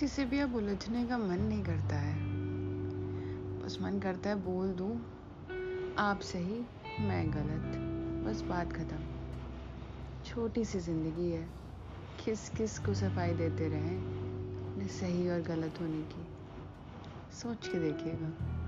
किसी से भी अब उलझने का मन नहीं करता है। बस मन करता है, बोल दूँ, आप सही, मैं गलत। बस बात ख़त्म। छोटी सी ज़िंदगी है। किस किस को सफ़ाई देते रहें, अपने सही और गलत होने की। सोच के देखिएगा।